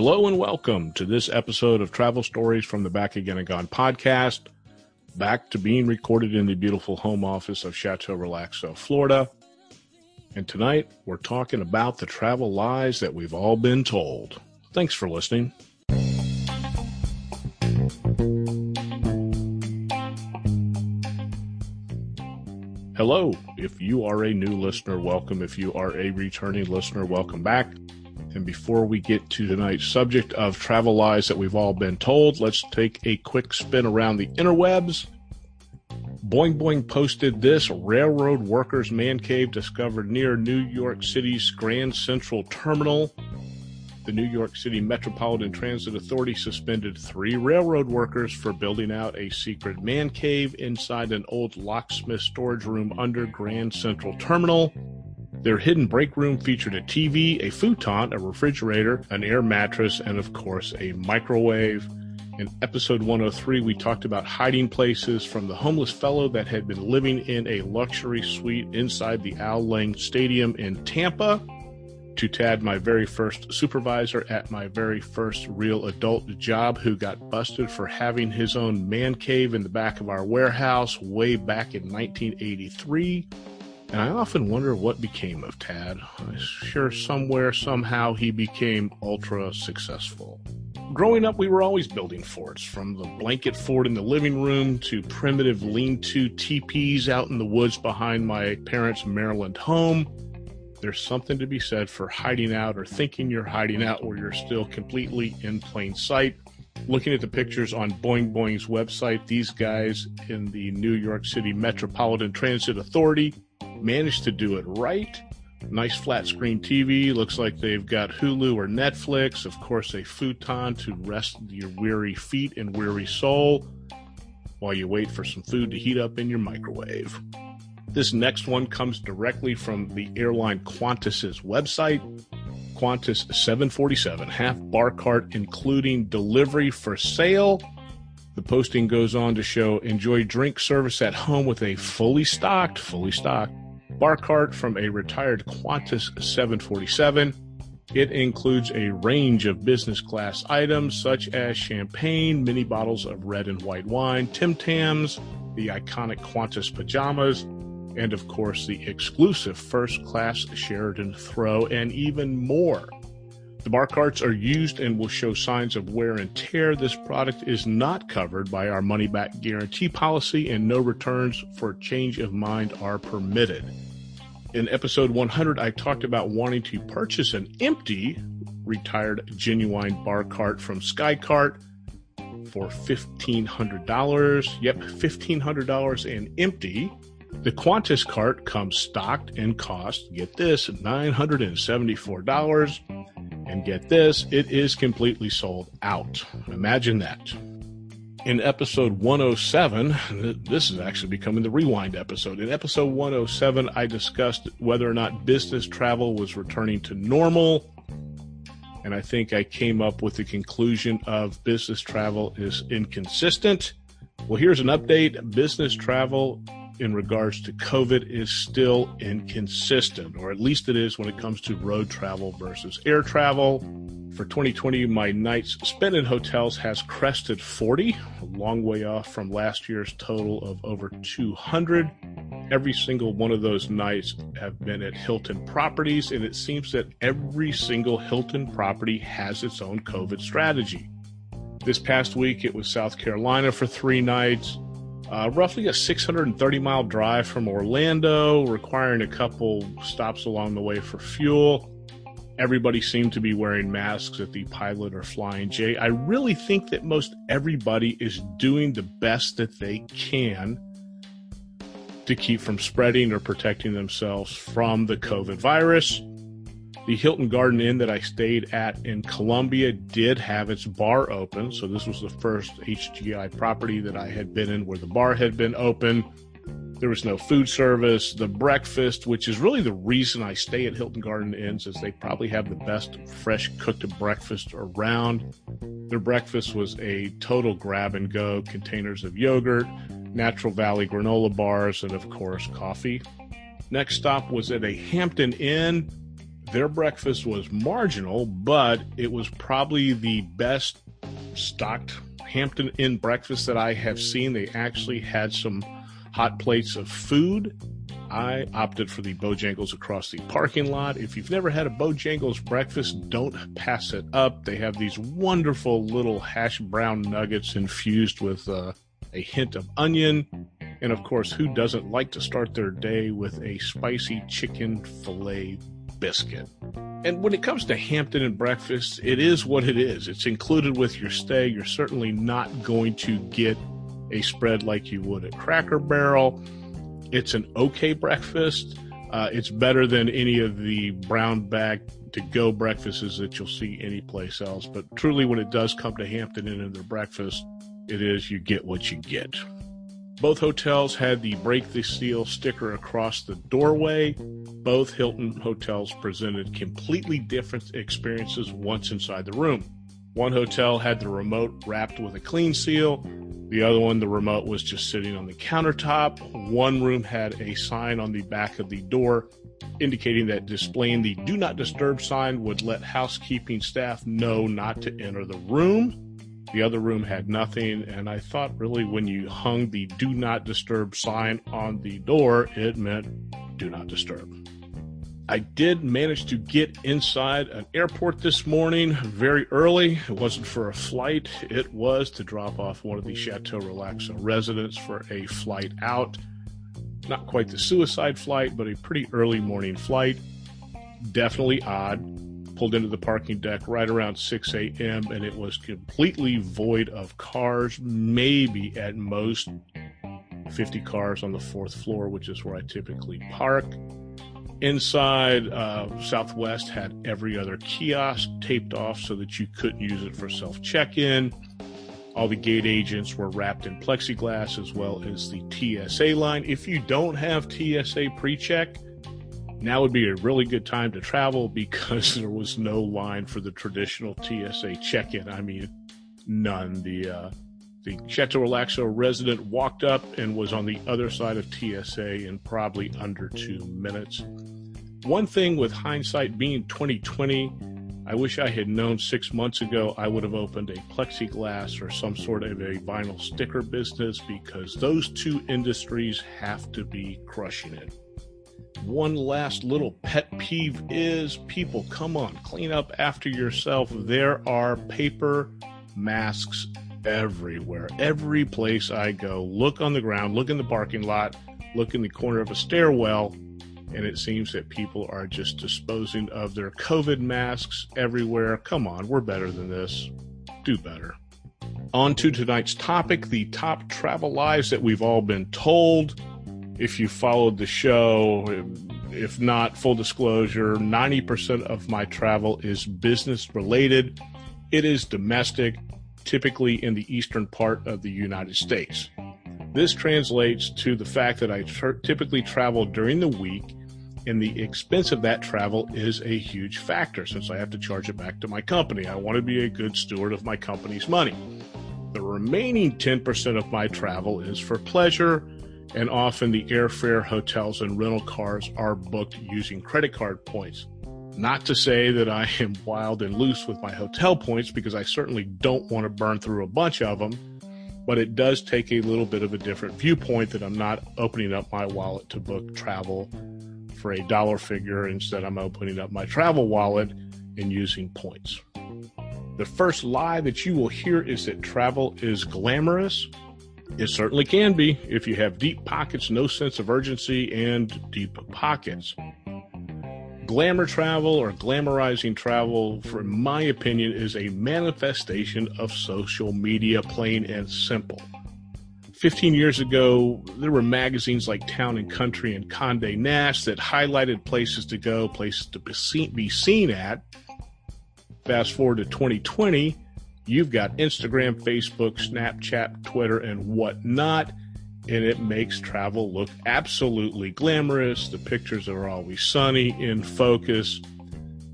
Hello and welcome to this episode of Travel Stories from the Back Again and Gone podcast. Back to being recorded in the beautiful home office of Chateau Relaxo, Florida. And tonight we're talking about the travel lies that we've all been told. Thanks for listening. Hello. If you are a new listener, welcome. If you are a returning listener, welcome back. And before we get to tonight's subject of travel lies that we've all been told, let's take a quick spin around the interwebs. Boing Boing posted this railroad workers man cave discovered near New York City's Grand Central Terminal. The New York City Metropolitan Transit Authority suspended three railroad workers for building out a secret man cave inside an old locksmith storage room under Grand Central Terminal. Their hidden break room featured a TV, a futon, a refrigerator, an air mattress, and of course a microwave. In episode 103, we talked about hiding places from the homeless fellow that had been living in a luxury suite inside the Al Lang Stadium in Tampa. To Tad, my very first supervisor at my very first real adult job, who got busted for having his own man cave in the back of our warehouse way back in 1983 and I often wonder what became of Tad. I'm sure somewhere, somehow, he became ultra successful. Growing up, we were always building forts, from the blanket fort in the living room to primitive lean to teepees out in the woods behind my parents' Maryland home. There's something to be said for hiding out or thinking you're hiding out where you're still completely in plain sight. Looking at the pictures on Boing Boing's website, these guys in the New York City Metropolitan Transit Authority managed to do it right. Nice flat screen TV. Looks like they've got Hulu or Netflix. Of course, a futon to rest your weary feet and weary soul while you wait for some food to heat up in your microwave. This next one comes directly from the airline Qantas's website. Qantas 747 half bar cart, including delivery for sale. The posting goes on to show enjoy drink service at home with a fully stocked, fully stocked bar cart from a retired Qantas 747. It includes a range of business class items such as champagne, mini bottles of red and white wine, Tim Tams, the iconic Qantas pajamas, and of course the exclusive first class Sheridan throw, and even more. The bar carts are used and will show signs of wear and tear. This product is not covered by our money back guarantee policy, and no returns for change of mind are permitted. In episode 100, I talked about wanting to purchase an empty retired genuine bar cart from Skycart for $1,500. Yep, $1,500 and empty. The Qantas cart comes stocked and costs, get this, $974. And get this, it is completely sold out. Imagine that in episode 107, this is actually becoming the rewind episode. In episode 107, I discussed whether or not business travel was returning to normal. And I think I came up with the conclusion of business travel is inconsistent. Well, here's an update. Business travel in regards to COVID is still inconsistent, or at least it is when it comes to road travel versus air travel. For 2020, my nights spent in hotels has crested 40, a long way off from last year's total of over 200. Every single one of those nights have been at Hilton properties, and it seems that every single Hilton property has its own COVID strategy. This past week, it was South Carolina for three nights, uh, roughly a 630 mile drive from Orlando, requiring a couple stops along the way for fuel. Everybody seemed to be wearing masks at the Pilot or Flying J. I really think that most everybody is doing the best that they can to keep from spreading or protecting themselves from the COVID virus. The Hilton Garden Inn that I stayed at in Columbia did have its bar open. So this was the first HGI property that I had been in where the bar had been open. There was no food service. The breakfast, which is really the reason I stay at Hilton Garden Inns, is they probably have the best fresh cooked breakfast around. Their breakfast was a total grab and go containers of yogurt, Natural Valley granola bars, and of course, coffee. Next stop was at a Hampton Inn Their breakfast was marginal, but it was probably the best stocked Hampton Inn breakfast that I have seen. They actually had some hot plates of food. I opted for the Bojangles across the parking lot. If you've never had a Bojangles breakfast, don't pass it up. They have these wonderful little hash brown nuggets infused with uh, a hint of onion. And of course, who doesn't like to start their day with a spicy chicken filet biscuit? And when it comes to Hampton Inn breakfast, it is what it is. It's included with your stay. You're certainly not going to get a spread like you would at Cracker Barrel. It's an okay breakfast. Uh, it's better than any of the brown bag to go breakfasts that you'll see anyplace else. But truly, when it does come to Hampton Inn and their breakfast, it is you get what you get. Both hotels had the break the seal sticker across the doorway. Both Hilton hotels presented completely different experiences once inside the room. One hotel had the remote wrapped with a clean seal. The other one, the remote was just sitting on the countertop. One room had a sign on the back of the door indicating that displaying the do not disturb sign would let housekeeping staff know not to enter the room. The other room had nothing, and I thought really when you hung the do not disturb sign on the door, it meant do not disturb. I did manage to get inside an airport this morning very early. It wasn't for a flight, it was to drop off one of the Chateau Relaxo residents for a flight out. Not quite the suicide flight, but a pretty early morning flight. Definitely odd pulled into the parking deck right around 6 a.m. and it was completely void of cars, maybe at most 50 cars on the fourth floor, which is where I typically park. Inside, uh, Southwest had every other kiosk taped off so that you couldn't use it for self check in. All the gate agents were wrapped in plexiglass as well as the TSA line. If you don't have TSA pre check, now would be a really good time to travel because there was no line for the traditional TSA check-in. I mean, none. The uh, the Chateau Relaxo resident walked up and was on the other side of TSA in probably under two minutes. One thing with hindsight being 2020, I wish I had known six months ago I would have opened a plexiglass or some sort of a vinyl sticker business because those two industries have to be crushing it one last little pet peeve is people, come on, clean up after yourself. There are paper masks everywhere. Every place I go, look on the ground, look in the parking lot, look in the corner of a stairwell, and it seems that people are just disposing of their COVID masks everywhere. Come on, we're better than this. Do better. On to tonight's topic the top travel lies that we've all been told if you followed the show. If not, full disclosure, 90% of my travel is business related. It is domestic, typically in the eastern part of the United States. This translates to the fact that I tr- typically travel during the week, and the expense of that travel is a huge factor since I have to charge it back to my company. I want to be a good steward of my company's money. The remaining 10% of my travel is for pleasure and often the airfare, hotels, and rental cars are booked using credit card points. Not to say that I am wild and loose with my hotel points because I certainly don't want to burn through a bunch of them, but it does take a little bit of a different viewpoint that I'm not opening up my wallet to book travel for a dollar figure. Instead, I'm opening up my travel wallet and using points. The first lie that you will hear is that travel is glamorous. It certainly can be if you have deep pockets, no sense of urgency, and deep pockets. Glamour travel or glamorizing travel, for my opinion, is a manifestation of social media, plain and simple. 15 years ago, there were magazines like Town and Country and Conde Nast that highlighted places to go, places to be seen, be seen at. Fast forward to 2020, You've got Instagram, Facebook, Snapchat, Twitter, and whatnot, and it makes travel look absolutely glamorous. The pictures are always sunny, in focus.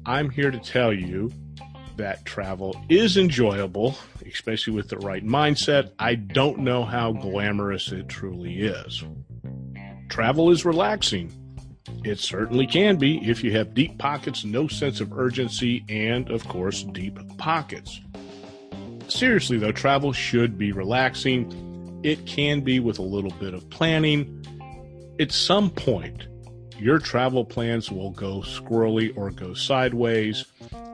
I'm here to tell you that travel is enjoyable, especially with the right mindset. I don't know how glamorous it truly is. Travel is relaxing. It certainly can be if you have deep pockets, no sense of urgency, and, of course, deep pockets. Seriously, though, travel should be relaxing. It can be with a little bit of planning. At some point, your travel plans will go squirrely or go sideways,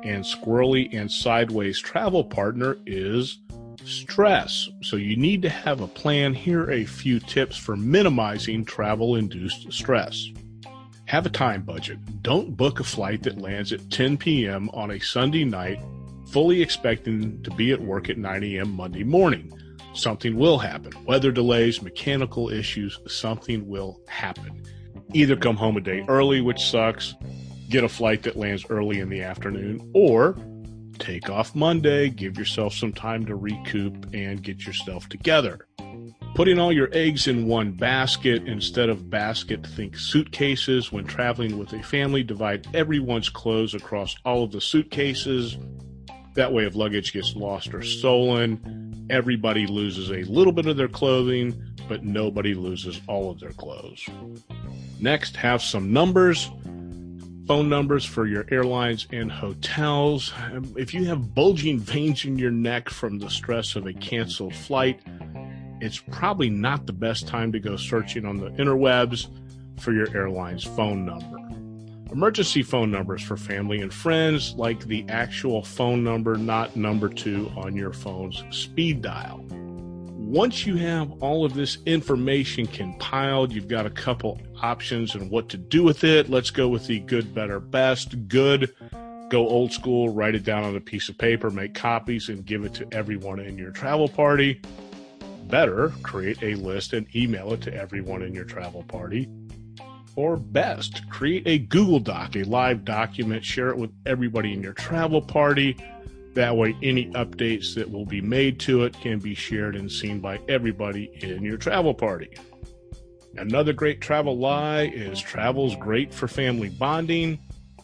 and squirrely and sideways travel partner is stress. So you need to have a plan. Here are a few tips for minimizing travel induced stress. Have a time budget. Don't book a flight that lands at 10 p.m. on a Sunday night, fully expecting to be at work at 9 a.m. Monday morning. Something will happen. Weather delays, mechanical issues, something will happen. Either come home a day early, which sucks, get a flight that lands early in the afternoon, or take off Monday, give yourself some time to recoup and get yourself together. Putting all your eggs in one basket instead of basket, think suitcases. When traveling with a family, divide everyone's clothes across all of the suitcases. That way, if luggage gets lost or stolen, everybody loses a little bit of their clothing, but nobody loses all of their clothes. Next, have some numbers phone numbers for your airlines and hotels. If you have bulging veins in your neck from the stress of a canceled flight, it's probably not the best time to go searching on the interwebs for your airline's phone number. Emergency phone numbers for family and friends, like the actual phone number, not number two on your phone's speed dial. Once you have all of this information compiled, you've got a couple options and what to do with it. Let's go with the good, better, best. Good, go old school, write it down on a piece of paper, make copies, and give it to everyone in your travel party better, create a list and email it to everyone in your travel party. Or best, create a Google Doc, a live document, share it with everybody in your travel party. That way, any updates that will be made to it can be shared and seen by everybody in your travel party. Another great travel lie is travel's great for family bonding.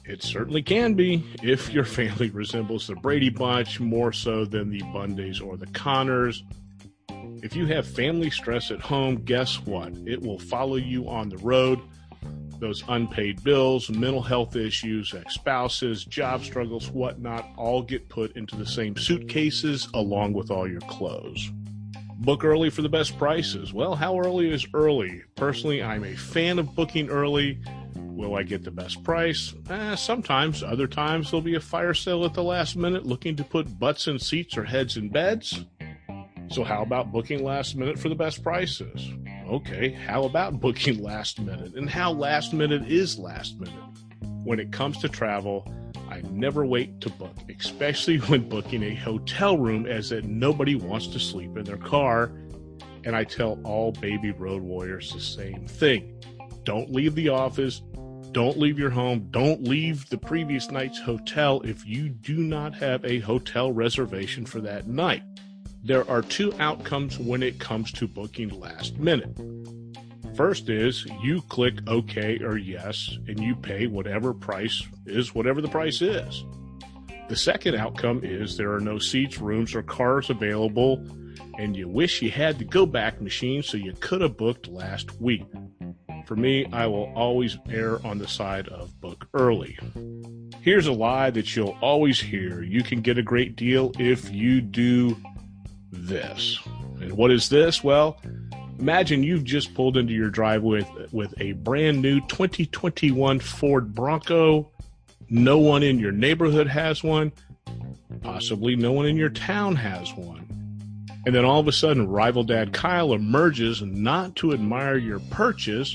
It certainly can be if your family resembles the Brady Bunch more so than the Bundys or the Connors. If you have family stress at home, guess what? It will follow you on the road. Those unpaid bills, mental health issues, ex spouses, job struggles, whatnot, all get put into the same suitcases along with all your clothes. Book early for the best prices. Well, how early is early? Personally, I'm a fan of booking early. Will I get the best price? Eh, sometimes. Other times, there'll be a fire sale at the last minute looking to put butts in seats or heads in beds. So, how about booking last minute for the best prices? Okay, how about booking last minute? And how last minute is last minute? When it comes to travel, I never wait to book, especially when booking a hotel room, as that nobody wants to sleep in their car. And I tell all baby road warriors the same thing don't leave the office, don't leave your home, don't leave the previous night's hotel if you do not have a hotel reservation for that night there are two outcomes when it comes to booking last minute. First is you click OK or yes, and you pay whatever price is whatever the price is. The second outcome is there are no seats, rooms, or cars available, and you wish you had the go back machine so you could have booked last week. For me, I will always err on the side of book early. Here's a lie that you'll always hear you can get a great deal if you do this. And what is this? Well, imagine you've just pulled into your driveway with, with a brand new 2021 Ford Bronco. No one in your neighborhood has one. Possibly no one in your town has one. And then all of a sudden, rival dad Kyle emerges not to admire your purchase,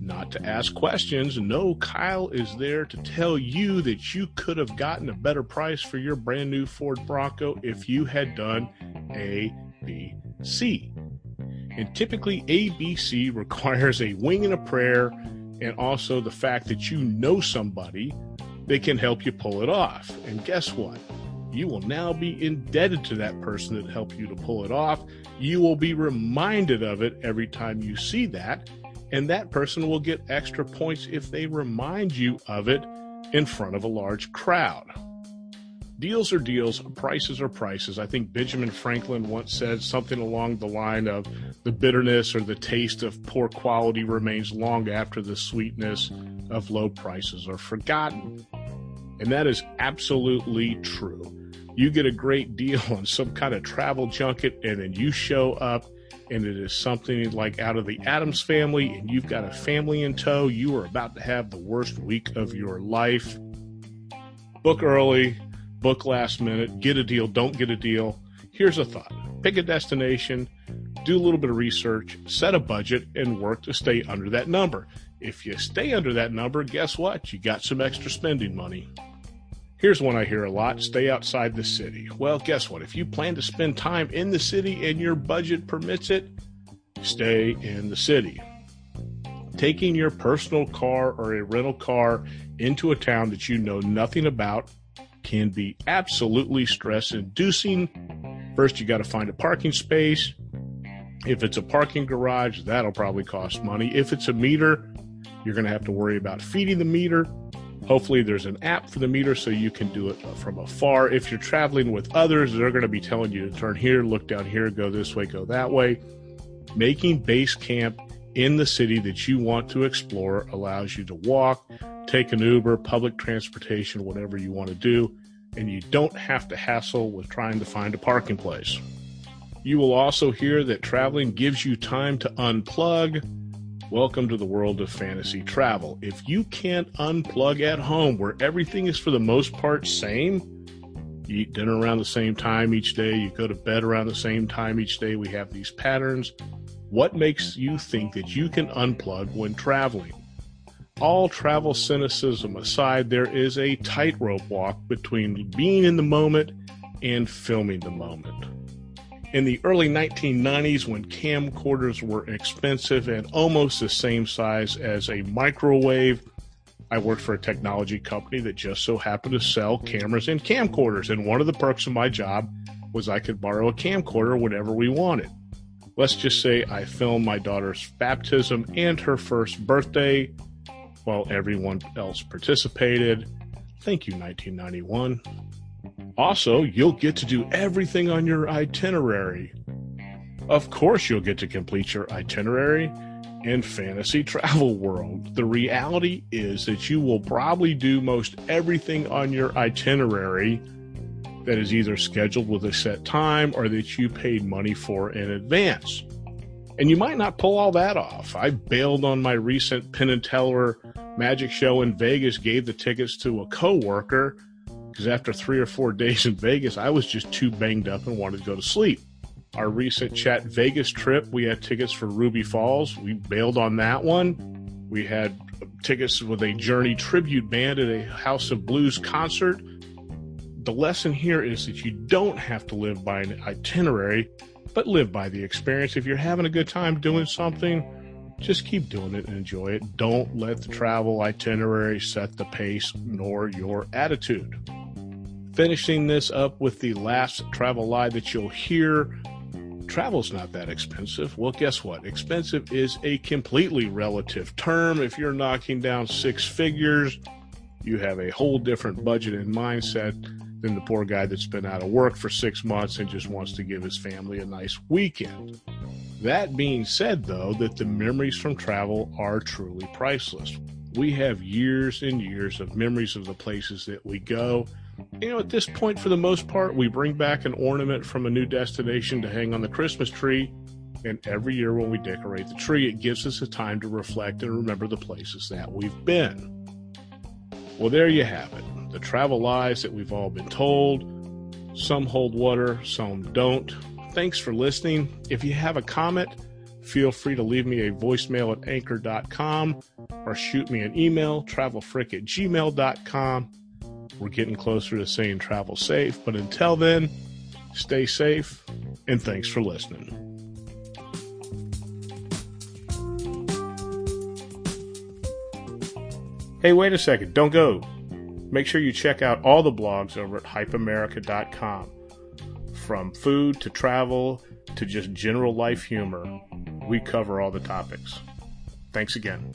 not to ask questions. No, Kyle is there to tell you that you could have gotten a better price for your brand new Ford Bronco if you had done a, B, C. And typically, A, B, C requires a wing and a prayer, and also the fact that you know somebody that can help you pull it off. And guess what? You will now be indebted to that person that helped you to pull it off. You will be reminded of it every time you see that, and that person will get extra points if they remind you of it in front of a large crowd. deals are deals, prices are prices. I think Benjamin Franklin once said something along the line of the bitterness or the taste of poor quality remains long after the sweetness of low prices are forgotten. And that is absolutely true. You get a great deal on some kind of travel junket, and then you show up, and it is something like out of the Addams family, and you've got a family in tow. You are about to have the worst week of your life. Book early, book last minute, get a deal, don't get a deal. Here's a thought pick a destination, do a little bit of research, set a budget, and work to stay under that number. If you stay under that number, guess what? You got some extra spending money. Here's one I hear a lot stay outside the city. Well, guess what? If you plan to spend time in the city and your budget permits it, stay in the city. Taking your personal car or a rental car into a town that you know nothing about can be absolutely stress inducing. First, you got to find a parking space. If it's a parking garage, that'll probably cost money. If it's a meter, you're going to have to worry about feeding the meter. Hopefully, there's an app for the meter so you can do it from afar. If you're traveling with others, they're going to be telling you to turn here, look down here, go this way, go that way. Making base camp in the city that you want to explore allows you to walk, take an Uber, public transportation, whatever you want to do, and you don't have to hassle with trying to find a parking place. You will also hear that traveling gives you time to unplug. Welcome to the world of fantasy travel. If you can't unplug at home where everything is for the most part same, you eat dinner around the same time each day, you go to bed around the same time each day, we have these patterns. What makes you think that you can unplug when traveling? All travel cynicism aside, there is a tightrope walk between being in the moment and filming the moment. In the early 1990s, when camcorders were expensive and almost the same size as a microwave, I worked for a technology company that just so happened to sell cameras and camcorders. And one of the perks of my job was I could borrow a camcorder whenever we wanted. Let's just say I filmed my daughter's baptism and her first birthday while everyone else participated. Thank you, 1991. Also, you'll get to do everything on your itinerary. Of course, you'll get to complete your itinerary in Fantasy Travel World. The reality is that you will probably do most everything on your itinerary that is either scheduled with a set time or that you paid money for in advance. And you might not pull all that off. I bailed on my recent Penn and Teller magic show in Vegas, gave the tickets to a coworker because after three or four days in Vegas, I was just too banged up and wanted to go to sleep. Our recent Chat Vegas trip, we had tickets for Ruby Falls. We bailed on that one. We had tickets with a Journey tribute band at a House of Blues concert. The lesson here is that you don't have to live by an itinerary but live by the experience. If you're having a good time doing something, just keep doing it and enjoy it. Don't let the travel itinerary set the pace nor your attitude. Finishing this up with the last travel lie that you'll hear travel's not that expensive. Well, guess what? Expensive is a completely relative term. If you're knocking down six figures, you have a whole different budget and mindset than the poor guy that's been out of work for six months and just wants to give his family a nice weekend. That being said, though, that the memories from travel are truly priceless. We have years and years of memories of the places that we go. You know, at this point, for the most part, we bring back an ornament from a new destination to hang on the Christmas tree. And every year when we decorate the tree, it gives us a time to reflect and remember the places that we've been. Well, there you have it the travel lies that we've all been told. Some hold water, some don't. Thanks for listening. If you have a comment, feel free to leave me a voicemail at anchor.com or shoot me an email, travelfrick at gmail.com. We're getting closer to saying travel safe, but until then, stay safe and thanks for listening. Hey, wait a second. Don't go. Make sure you check out all the blogs over at hypeamerica.com. From food to travel to just general life humor, we cover all the topics. Thanks again.